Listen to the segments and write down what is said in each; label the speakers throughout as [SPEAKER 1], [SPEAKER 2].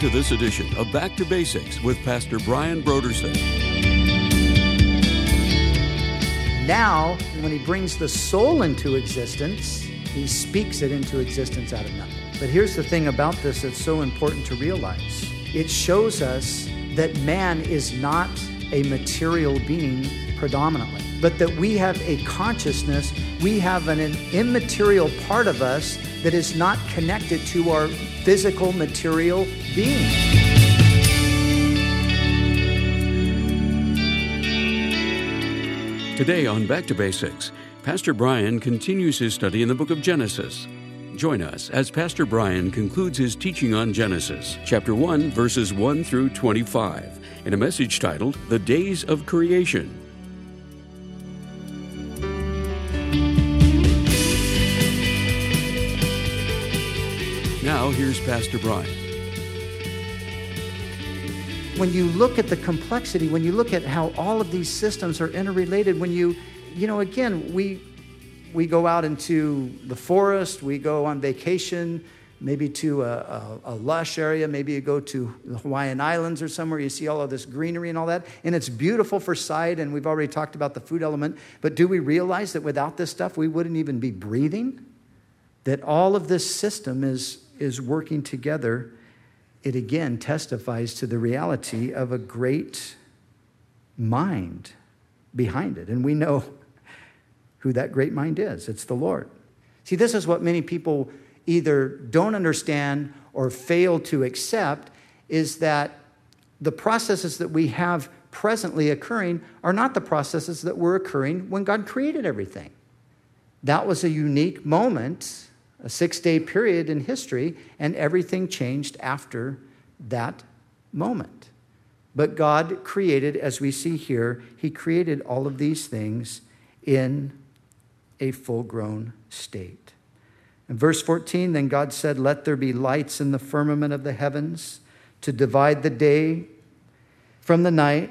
[SPEAKER 1] to this edition of Back to Basics with Pastor Brian Brodersen.
[SPEAKER 2] Now, when he brings the soul into existence, he speaks it into existence out of nothing. But here's the thing about this that's so important to realize it shows us that man is not a material being predominantly, but that we have a consciousness, we have an, an immaterial part of us that is not connected to our physical material being.
[SPEAKER 1] Today on Back to Basics, Pastor Brian continues his study in the book of Genesis. Join us as Pastor Brian concludes his teaching on Genesis, chapter 1, verses 1 through 25, in a message titled The Days of Creation. Now, here's Pastor Brian.
[SPEAKER 2] When you look at the complexity, when you look at how all of these systems are interrelated, when you, you know, again, we, we go out into the forest, we go on vacation, maybe to a, a, a, lush area, maybe you go to the Hawaiian Islands or somewhere, you see all of this greenery and all that, and it's beautiful for sight, and we've already talked about the food element, but do we realize that without this stuff, we wouldn't even be breathing? That all of this system is is working together, it again testifies to the reality of a great mind behind it. And we know who that great mind is it's the Lord. See, this is what many people either don't understand or fail to accept is that the processes that we have presently occurring are not the processes that were occurring when God created everything. That was a unique moment a six day period in history, and everything changed after that moment. But God created, as we see here, He created all of these things in a full grown state. In verse 14, then God said, Let there be lights in the firmament of the heavens to divide the day from the night,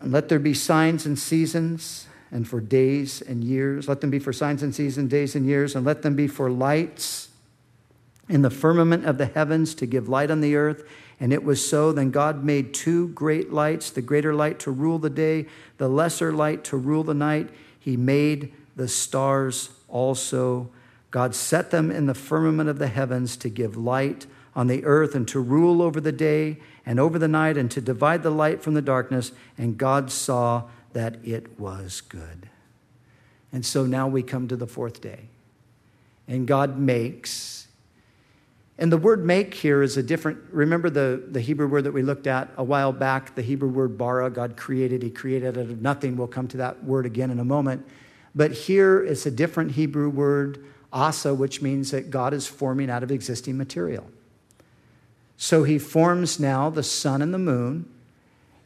[SPEAKER 2] and let there be signs and seasons and for days and years. Let them be for signs and seasons, days and years, and let them be for lights in the firmament of the heavens to give light on the earth. And it was so. Then God made two great lights the greater light to rule the day, the lesser light to rule the night. He made the stars also. God set them in the firmament of the heavens to give light on the earth and to rule over the day and over the night and to divide the light from the darkness. And God saw that it was good. And so now we come to the fourth day. And God makes, and the word make here is a different, remember the, the Hebrew word that we looked at a while back, the Hebrew word bara, God created, He created out of nothing. We'll come to that word again in a moment. But here it's a different Hebrew word, asa, which means that God is forming out of existing material. So He forms now the sun and the moon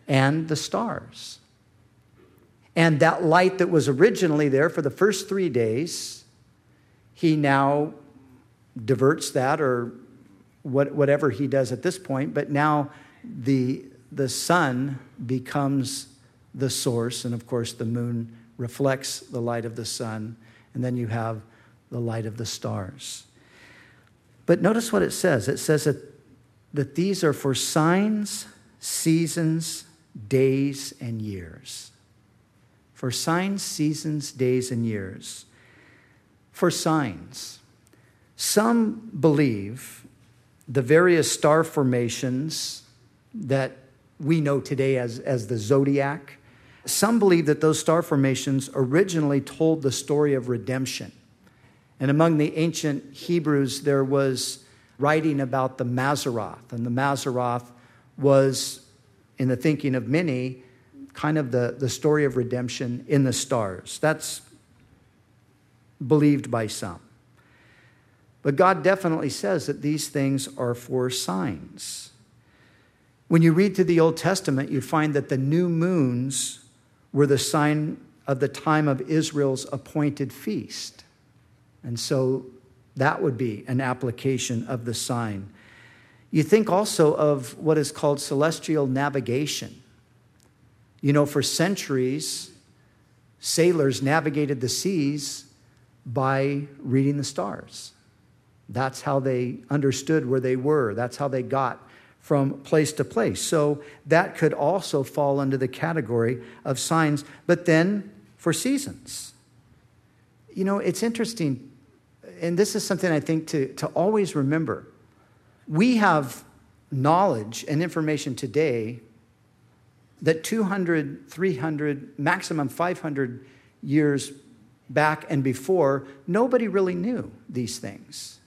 [SPEAKER 2] and the stars. And that light that was originally there for the first three days, he now diverts that or what, whatever he does at this point, but now the, the sun becomes the source, and of course, the moon reflects the light of the sun, and then you have the light of the stars. But notice what it says. It says that, that these are for signs, seasons, days, and years for signs, seasons, days, and years. For signs. Some believe the various star formations that we know today as, as the zodiac, some believe that those star formations originally told the story of redemption. And among the ancient Hebrews, there was writing about the Mazzaroth. And the Mazzaroth was, in the thinking of many, kind of the, the story of redemption in the stars. That's believed by some. But God definitely says that these things are for signs. When you read through the Old Testament, you find that the new moons were the sign of the time of Israel's appointed feast. And so that would be an application of the sign. You think also of what is called celestial navigation. You know, for centuries, sailors navigated the seas by reading the stars. That's how they understood where they were. That's how they got from place to place. So that could also fall under the category of signs, but then for seasons. You know, it's interesting, and this is something I think to, to always remember. We have knowledge and information today that 200, 300, maximum 500 years back and before, nobody really knew these things.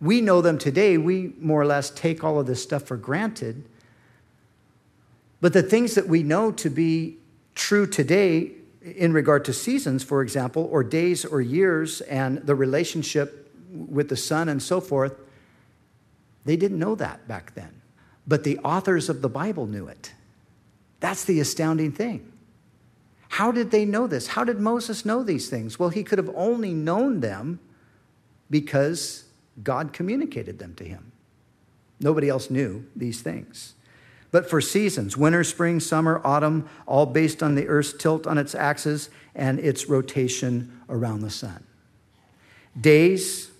[SPEAKER 2] We know them today. We more or less take all of this stuff for granted. But the things that we know to be true today in regard to seasons, for example, or days or years, and the relationship with the sun and so forth, they didn't know that back then. But the authors of the Bible knew it. That's the astounding thing. How did they know this? How did Moses know these things? Well, he could have only known them because God communicated them to him. Nobody else knew these things. But for seasons, winter, spring, summer, autumn, all based on the Earth's tilt on its axis and its rotation around the sun. Days,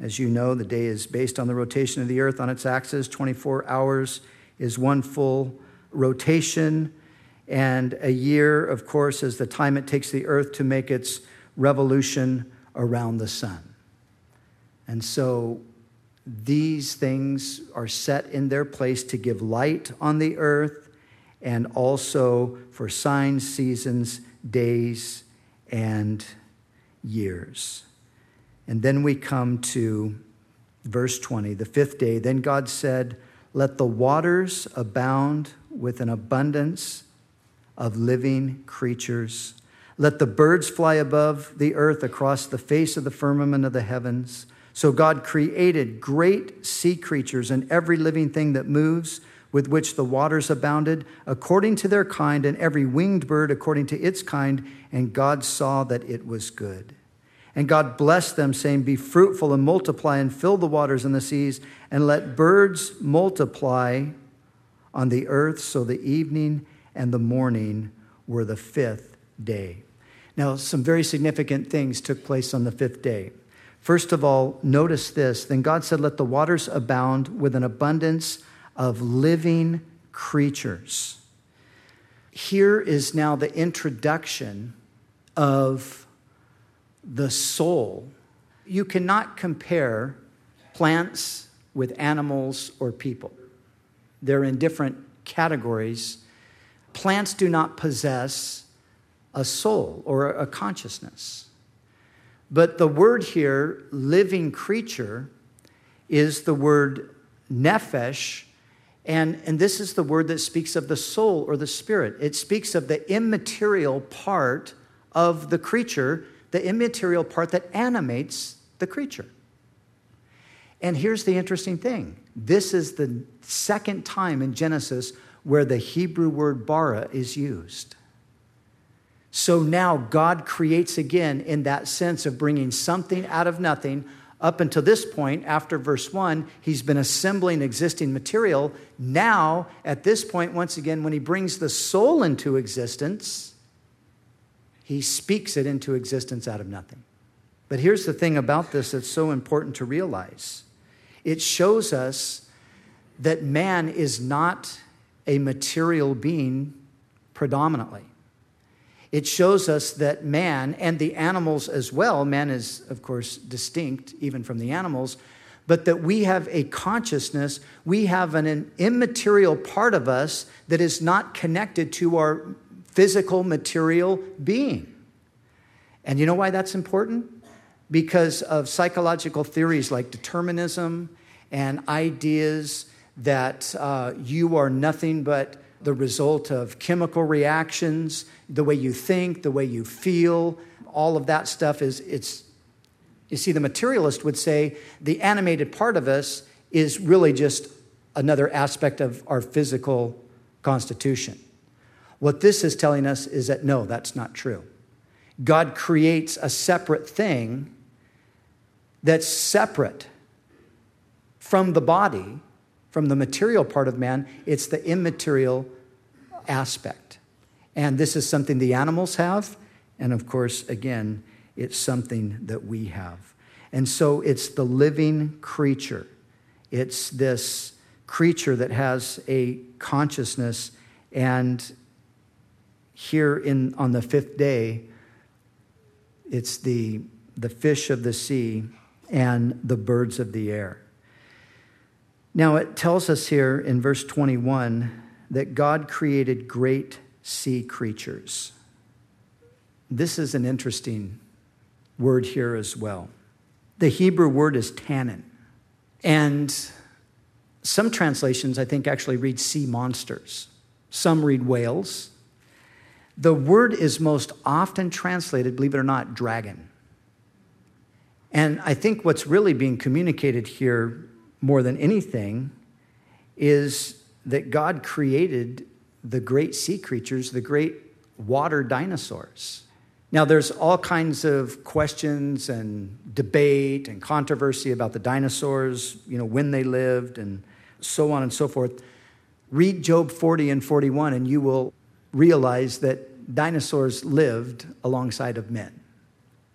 [SPEAKER 2] as you know, the day is based on the rotation of the Earth on its axis. 24 hours is one full rotation. And a year, of course, is the time it takes the Earth to make its revolution around the sun. And so these things are set in their place to give light on the earth and also for signs, seasons, days, and years. And then we come to verse 20, the fifth day. Then God said, Let the waters abound with an abundance of living creatures. Let the birds fly above the earth across the face of the firmament of the heavens. So God created great sea creatures and every living thing that moves, with which the waters abounded, according to their kind, and every winged bird according to its kind. And God saw that it was good. And God blessed them, saying, Be fruitful and multiply, and fill the waters and the seas, and let birds multiply on the earth. So the evening and the morning were the fifth day. Now, some very significant things took place on the fifth day. First of all, notice this. Then God said, Let the waters abound with an abundance of living creatures. Here is now the introduction of the soul. You cannot compare plants with animals or people, they're in different categories. Plants do not possess a soul or a consciousness. But the word here, living creature, is the word nephesh. And, and this is the word that speaks of the soul or the spirit. It speaks of the immaterial part of the creature, the immaterial part that animates the creature. And here's the interesting thing this is the second time in Genesis where the Hebrew word bara is used. So now God creates again in that sense of bringing something out of nothing. Up until this point, after verse 1, he's been assembling existing material. Now, at this point, once again, when he brings the soul into existence, he speaks it into existence out of nothing. But here's the thing about this that's so important to realize it shows us that man is not a material being predominantly it shows us that man and the animals as well, man is, of course, distinct even from the animals, but that we have a consciousness, we have an immaterial part of us that is not connected to our physical, material being. And you know why that's important? Because of psychological theories like determinism and ideas that uh, you are nothing but the result of chemical reactions, the way you think, the way you feel, all of that stuff is it's you see the materialist would say the animated part of us is really just another aspect of our physical constitution. What this is telling us is that no, that's not true. God creates a separate thing that's separate from the body from the material part of man, it's the immaterial aspect. And this is something the animals have. And of course, again, it's something that we have. And so it's the living creature. It's this creature that has a consciousness. And here in, on the fifth day, it's the, the fish of the sea and the birds of the air. Now, it tells us here in verse 21 that God created great sea creatures. This is an interesting word here as well. The Hebrew word is tannin. And some translations, I think, actually read sea monsters. Some read whales. The word is most often translated, believe it or not, dragon. And I think what's really being communicated here more than anything is that God created the great sea creatures, the great water dinosaurs. Now, there's all kinds of questions and debate and controversy about the dinosaurs, you know, when they lived and so on and so forth. Read Job 40 and 41, and you will realize that dinosaurs lived alongside of men.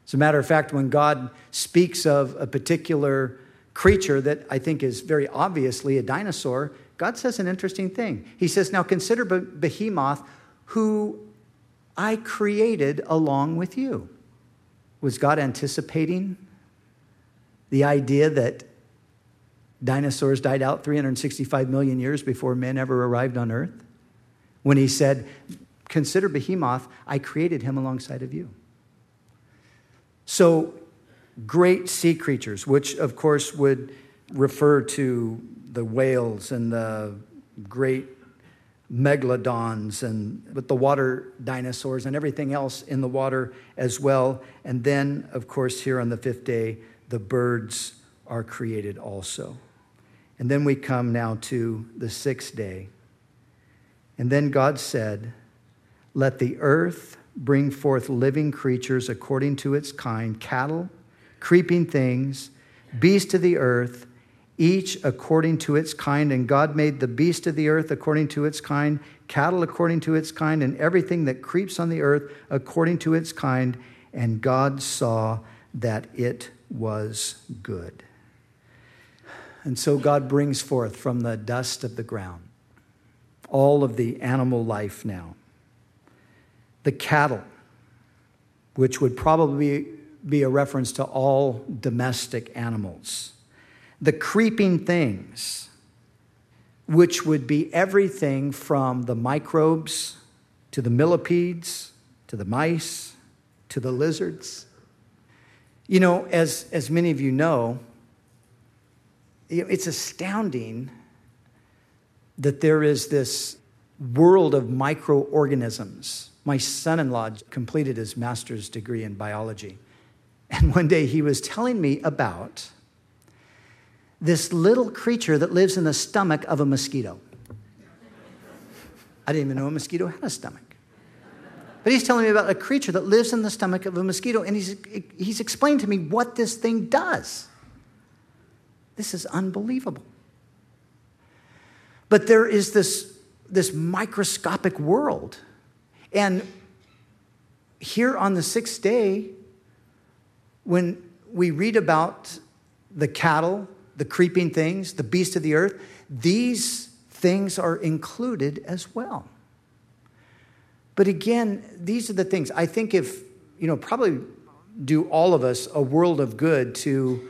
[SPEAKER 2] As a matter of fact, when God speaks of a particular creature that I think is very obviously a dinosaur, God says an interesting thing. He says, Now consider Behemoth, who I created along with you. Was God anticipating the idea that dinosaurs died out 365 million years before men ever arrived on earth? When he said, Consider Behemoth, I created him alongside of you. So, great sea creatures, which of course would refer to the whales and the great megalodons and with the water dinosaurs and everything else in the water as well. And then, of course, here on the fifth day, the birds are created also. And then we come now to the sixth day. And then God said, Let the earth bring forth living creatures according to its kind, cattle, creeping things, beasts of the earth each according to its kind. And God made the beast of the earth according to its kind, cattle according to its kind, and everything that creeps on the earth according to its kind. And God saw that it was good. And so God brings forth from the dust of the ground all of the animal life now. The cattle, which would probably be a reference to all domestic animals the creeping things, which would be everything from the microbes to the millipedes to the mice to the lizards. You know, as, as many of you know, it's astounding that there is this world of microorganisms. My son in law completed his master's degree in biology. And one day he was telling me about this little creature that lives in the stomach of a mosquito. I didn't even know a mosquito had a stomach. But he's telling me about a creature that lives in the stomach of a mosquito, and he's, he's explained to me what this thing does. This is unbelievable. But there is this, this microscopic world. And here on the sixth day, when we read about the cattle the creeping things, the beasts of the earth, these things are included as well. But again, these are the things. I think if, you know, probably do all of us a world of good to,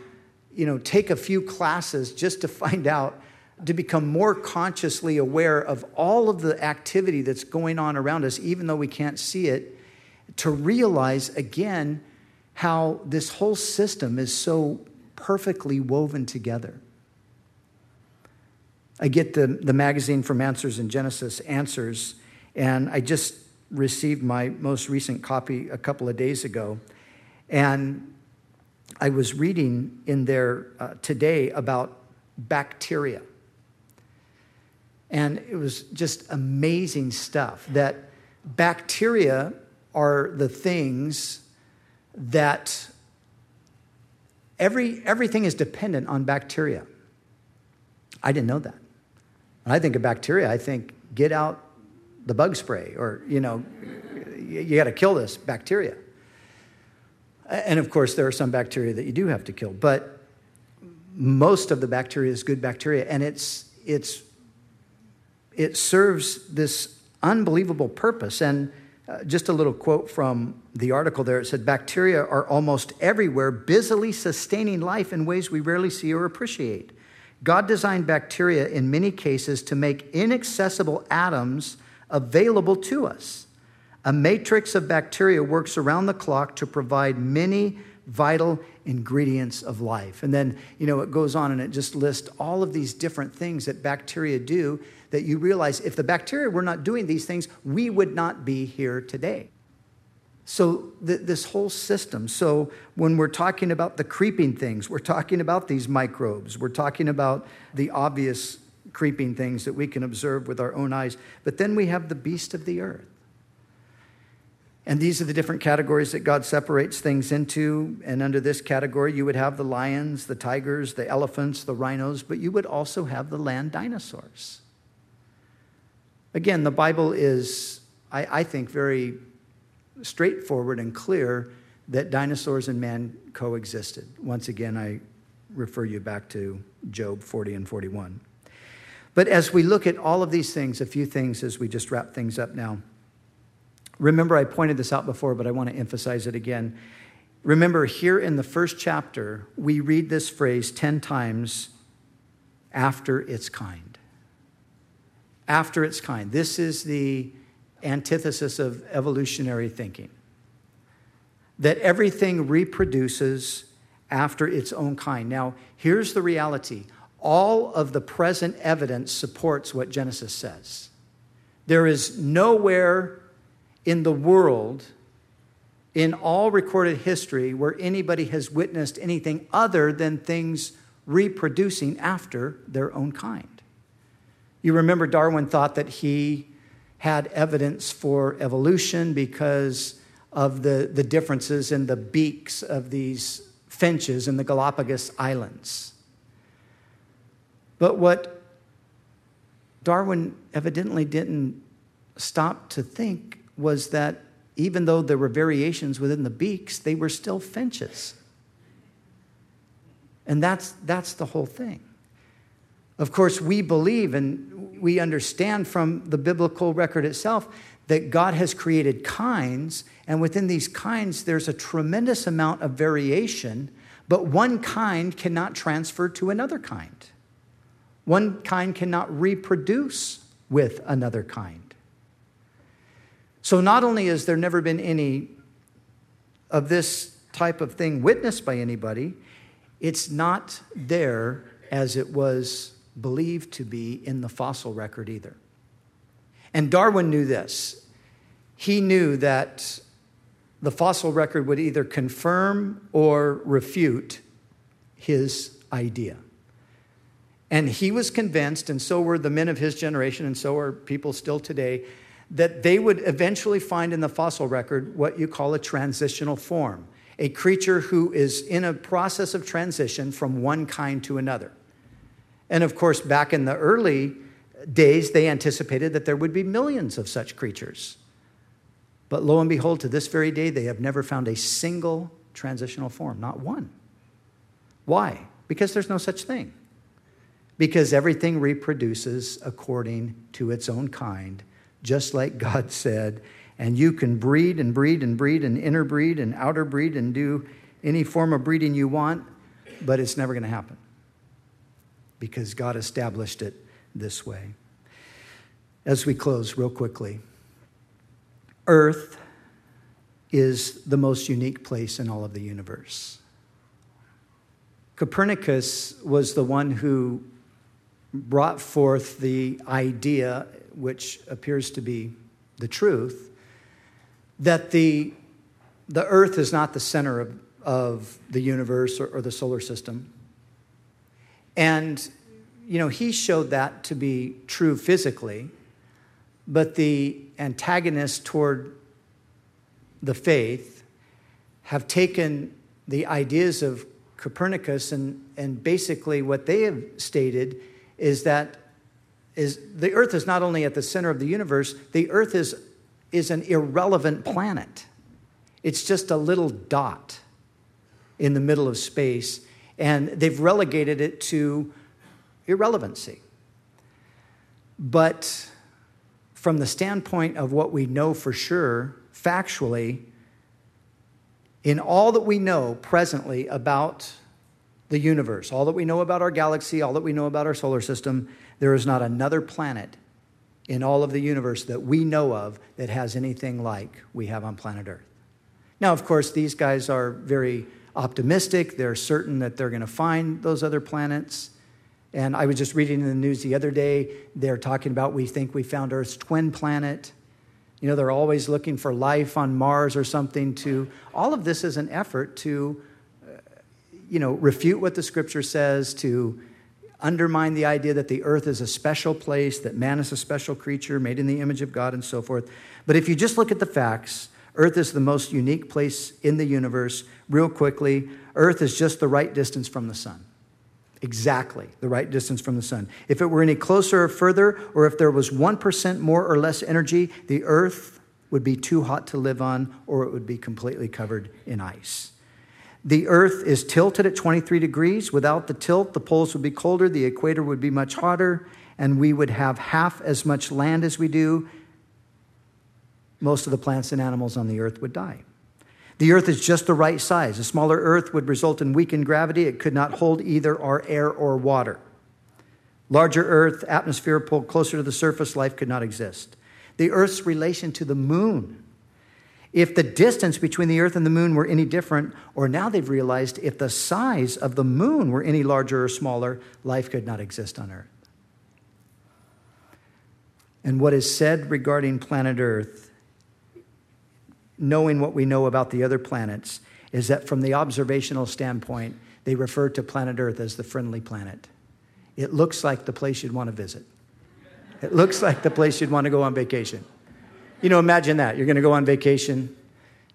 [SPEAKER 2] you know, take a few classes just to find out, to become more consciously aware of all of the activity that's going on around us, even though we can't see it, to realize again how this whole system is so perfectly woven together. I get the, the magazine from Answers in Genesis, Answers, and I just received my most recent copy a couple of days ago. And I was reading in there uh, today about bacteria. And it was just amazing stuff that bacteria are the things that Every, everything is dependent on bacteria. I didn't know that. When I think of bacteria, I think get out the bug spray or, you know, you, got to kill this bacteria. And of course, there are some bacteria that you do have to kill, but most of the bacteria is good bacteria. And it's, it's, it serves this unbelievable purpose. And uh, just a little quote from the article there it said, Bacteria are almost everywhere, busily sustaining life in ways we rarely see or appreciate. God designed bacteria in many cases to make inaccessible atoms available to us. A matrix of bacteria works around the clock to provide many vital ingredients of life. And then, you know, it goes on and it just lists all of these different things that bacteria do that you realize if the bacteria were not doing these things, we would not be here today. So, th- this whole system. So, when we're talking about the creeping things, we're talking about these microbes, we're talking about the obvious creeping things that we can observe with our own eyes. But then we have the beast of the earth. And these are the different categories that God separates things into. And under this category, you would have the lions, the tigers, the elephants, the rhinos, but you would also have the land dinosaurs. Again, the Bible is, I, I think, very straightforward and clear that dinosaurs and man coexisted. Once again, I refer you back to Job 40 and 41. But as we look at all of these things, a few things as we just wrap things up now. Remember, I pointed this out before, but I want to emphasize it again. Remember, here in the first chapter, we read this phrase 10 times after its kind. After its kind. This is the antithesis of evolutionary thinking that everything reproduces after its own kind. Now, here's the reality all of the present evidence supports what Genesis says. There is nowhere in the world, in all recorded history, where anybody has witnessed anything other than things reproducing after their own kind. You remember Darwin thought that he had evidence for evolution because of the, the differences in the beaks of these finches in the Galapagos Islands. But what Darwin evidently didn't stop to think was that even though there were variations within the beaks, they were still finches. And that's, that's the whole thing. Of course, we believe and we understand from the biblical record itself that God has created kinds, and within these kinds, there's a tremendous amount of variation, but one kind cannot transfer to another kind. One kind cannot reproduce with another kind. So, not only has there never been any of this type of thing witnessed by anybody, it's not there as it was believed to be in the fossil record either. And Darwin knew this. He knew that the fossil record would either confirm or refute his idea. And he was convinced, and so were the men of his generation, and so are people still today, that they would eventually find in the fossil record what you call a transitional form, a creature who is in a process of transition from one kind to another. And of course, back in the early days, they anticipated that there would be millions of such creatures. But lo and behold, to this very day, they have never found a single transitional form, not one. Why? Because there's no such thing. Because everything reproduces according to its own kind, just like God said. And you can breed and breed and breed and interbreed and outer breed and do any form of breeding you want, but it's never going to happen because God established it this way. As we close, real quickly, Earth is the most unique place in all of the universe. Copernicus was the one who brought forth the idea, which appears to be the truth, that the, the earth is not the center of, of the universe or, or the solar system. And, you know, he showed that to be true physically, but the antagonists toward the faith have taken the ideas of Copernicus and, and basically what they have stated is that is the earth is not only at the center of the universe the earth is is an irrelevant planet it's just a little dot in the middle of space and they've relegated it to irrelevancy. But from the standpoint of what we know for sure, factually, in all that we know presently about the universe, all that we know about our galaxy, all that we know about our solar system, there is not another planet in all of the universe that we know of that has anything like we have on planet Earth. Now, of course, these guys are very optimistic. They're certain that they're going to find those other planets. And I was just reading in the news the other day, they're talking about we think we found Earth's twin planet. You know, they're always looking for life on Mars or something to. All of this is an effort to, uh, you know, refute what the scripture says, to undermine the idea that the earth is a special place, that man is a special creature made in the image of God, and so forth. But if you just look at the facts, Earth is the most unique place in the universe. Real quickly, Earth is just the right distance from the sun. Exactly the right distance from the sun. If it were any closer or further, or if there was 1% more or less energy, the Earth would be too hot to live on, or it would be completely covered in ice. The Earth is tilted at 23 degrees. Without the tilt, the poles would be colder, the equator would be much hotter, and we would have half as much land as we do most of the plants and animals on the earth would die. The earth is just the right size. A smaller earth would result in weakened gravity. It could not hold either our air or water. Larger earth, atmosphere pulled closer to the surface, life could not exist. The earth's relation to the moon. If the distance between the earth and the moon were any different, or now they've realized if the size of the moon were any larger or smaller, life could not exist on earth. And what is said regarding planet earth knowing what we know about the other planets is that from the observational standpoint, they refer to planet Earth as the friendly planet. It looks like the place you'd want to visit. It looks like the place you'd want to go on vacation. You know, imagine that. You're going to go on vacation,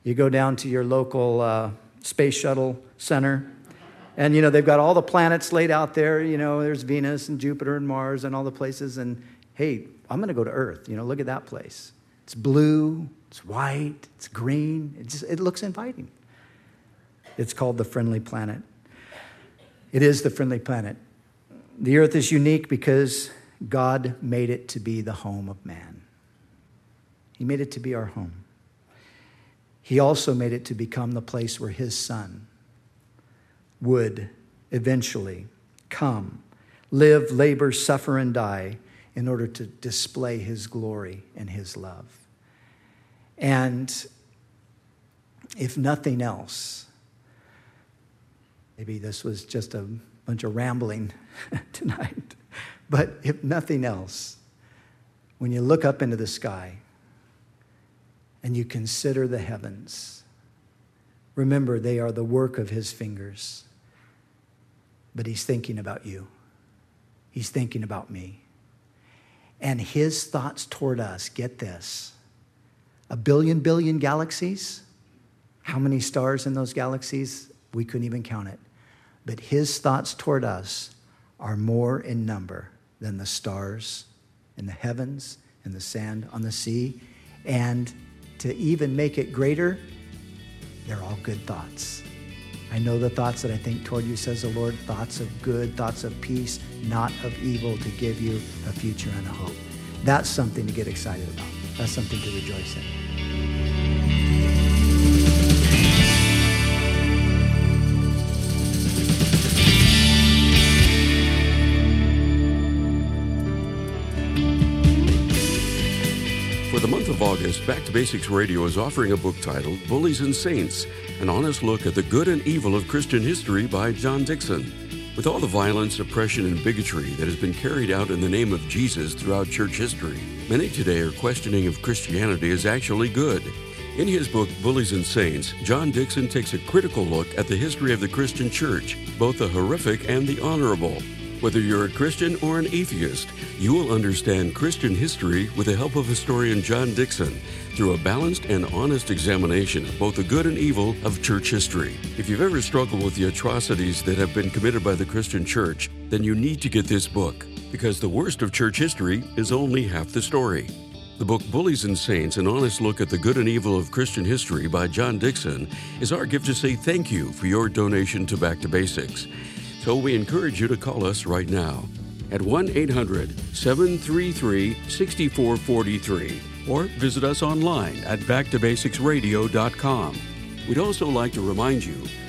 [SPEAKER 2] you go down to your local uh, space shuttle center, and you know, they've got all the planets laid out there. You know, there's Venus and Jupiter and Mars and all the places. And hey, I'm going to go to Earth. You know, look at that place. It's blue, it's white, it's green, it, just, it looks inviting. It's called the friendly planet. It is the friendly planet. The earth is unique because God made it to be the home of man. He made it to be our home. He also made it to become the place where his son would eventually come, live, labor, suffer, and die in order to display his glory and his love. And if nothing else, maybe this was just a bunch of rambling tonight, but if nothing else, when you look up into the sky and you consider the heavens, remember they are the work of his fingers. But he's thinking about you, he's thinking about me. And his thoughts toward us, get this a billion billion galaxies. How many stars in those galaxies? We couldn't even count it. But his thoughts toward us are more in number than the stars in the heavens in the sand on the sea. And to even make it greater, they're all good thoughts. I know the thoughts that I think toward you, says the Lord, thoughts of good, thoughts of peace, not of evil, to give you a future and a hope. That's something to get excited about. That's something to rejoice in.
[SPEAKER 1] August, Back to Basics Radio is offering a book titled Bullies and Saints An Honest Look at the Good and Evil of Christian History by John Dickson. With all the violence, oppression, and bigotry that has been carried out in the name of Jesus throughout church history, many today are questioning if Christianity is actually good. In his book, Bullies and Saints, John Dickson takes a critical look at the history of the Christian church, both the horrific and the honorable. Whether you're a Christian or an atheist, you will understand Christian history with the help of historian John Dickson through a balanced and honest examination of both the good and evil of church history. If you've ever struggled with the atrocities that have been committed by the Christian church, then you need to get this book, because the worst of church history is only half the story. The book Bullies and Saints An Honest Look at the Good and Evil of Christian History by John Dickson is our gift to say thank you for your donation to Back to Basics. So we encourage you to call us right now. at 1 800 733 6443 or visit us online at backtobasicsradio.com. We'd also like to remind you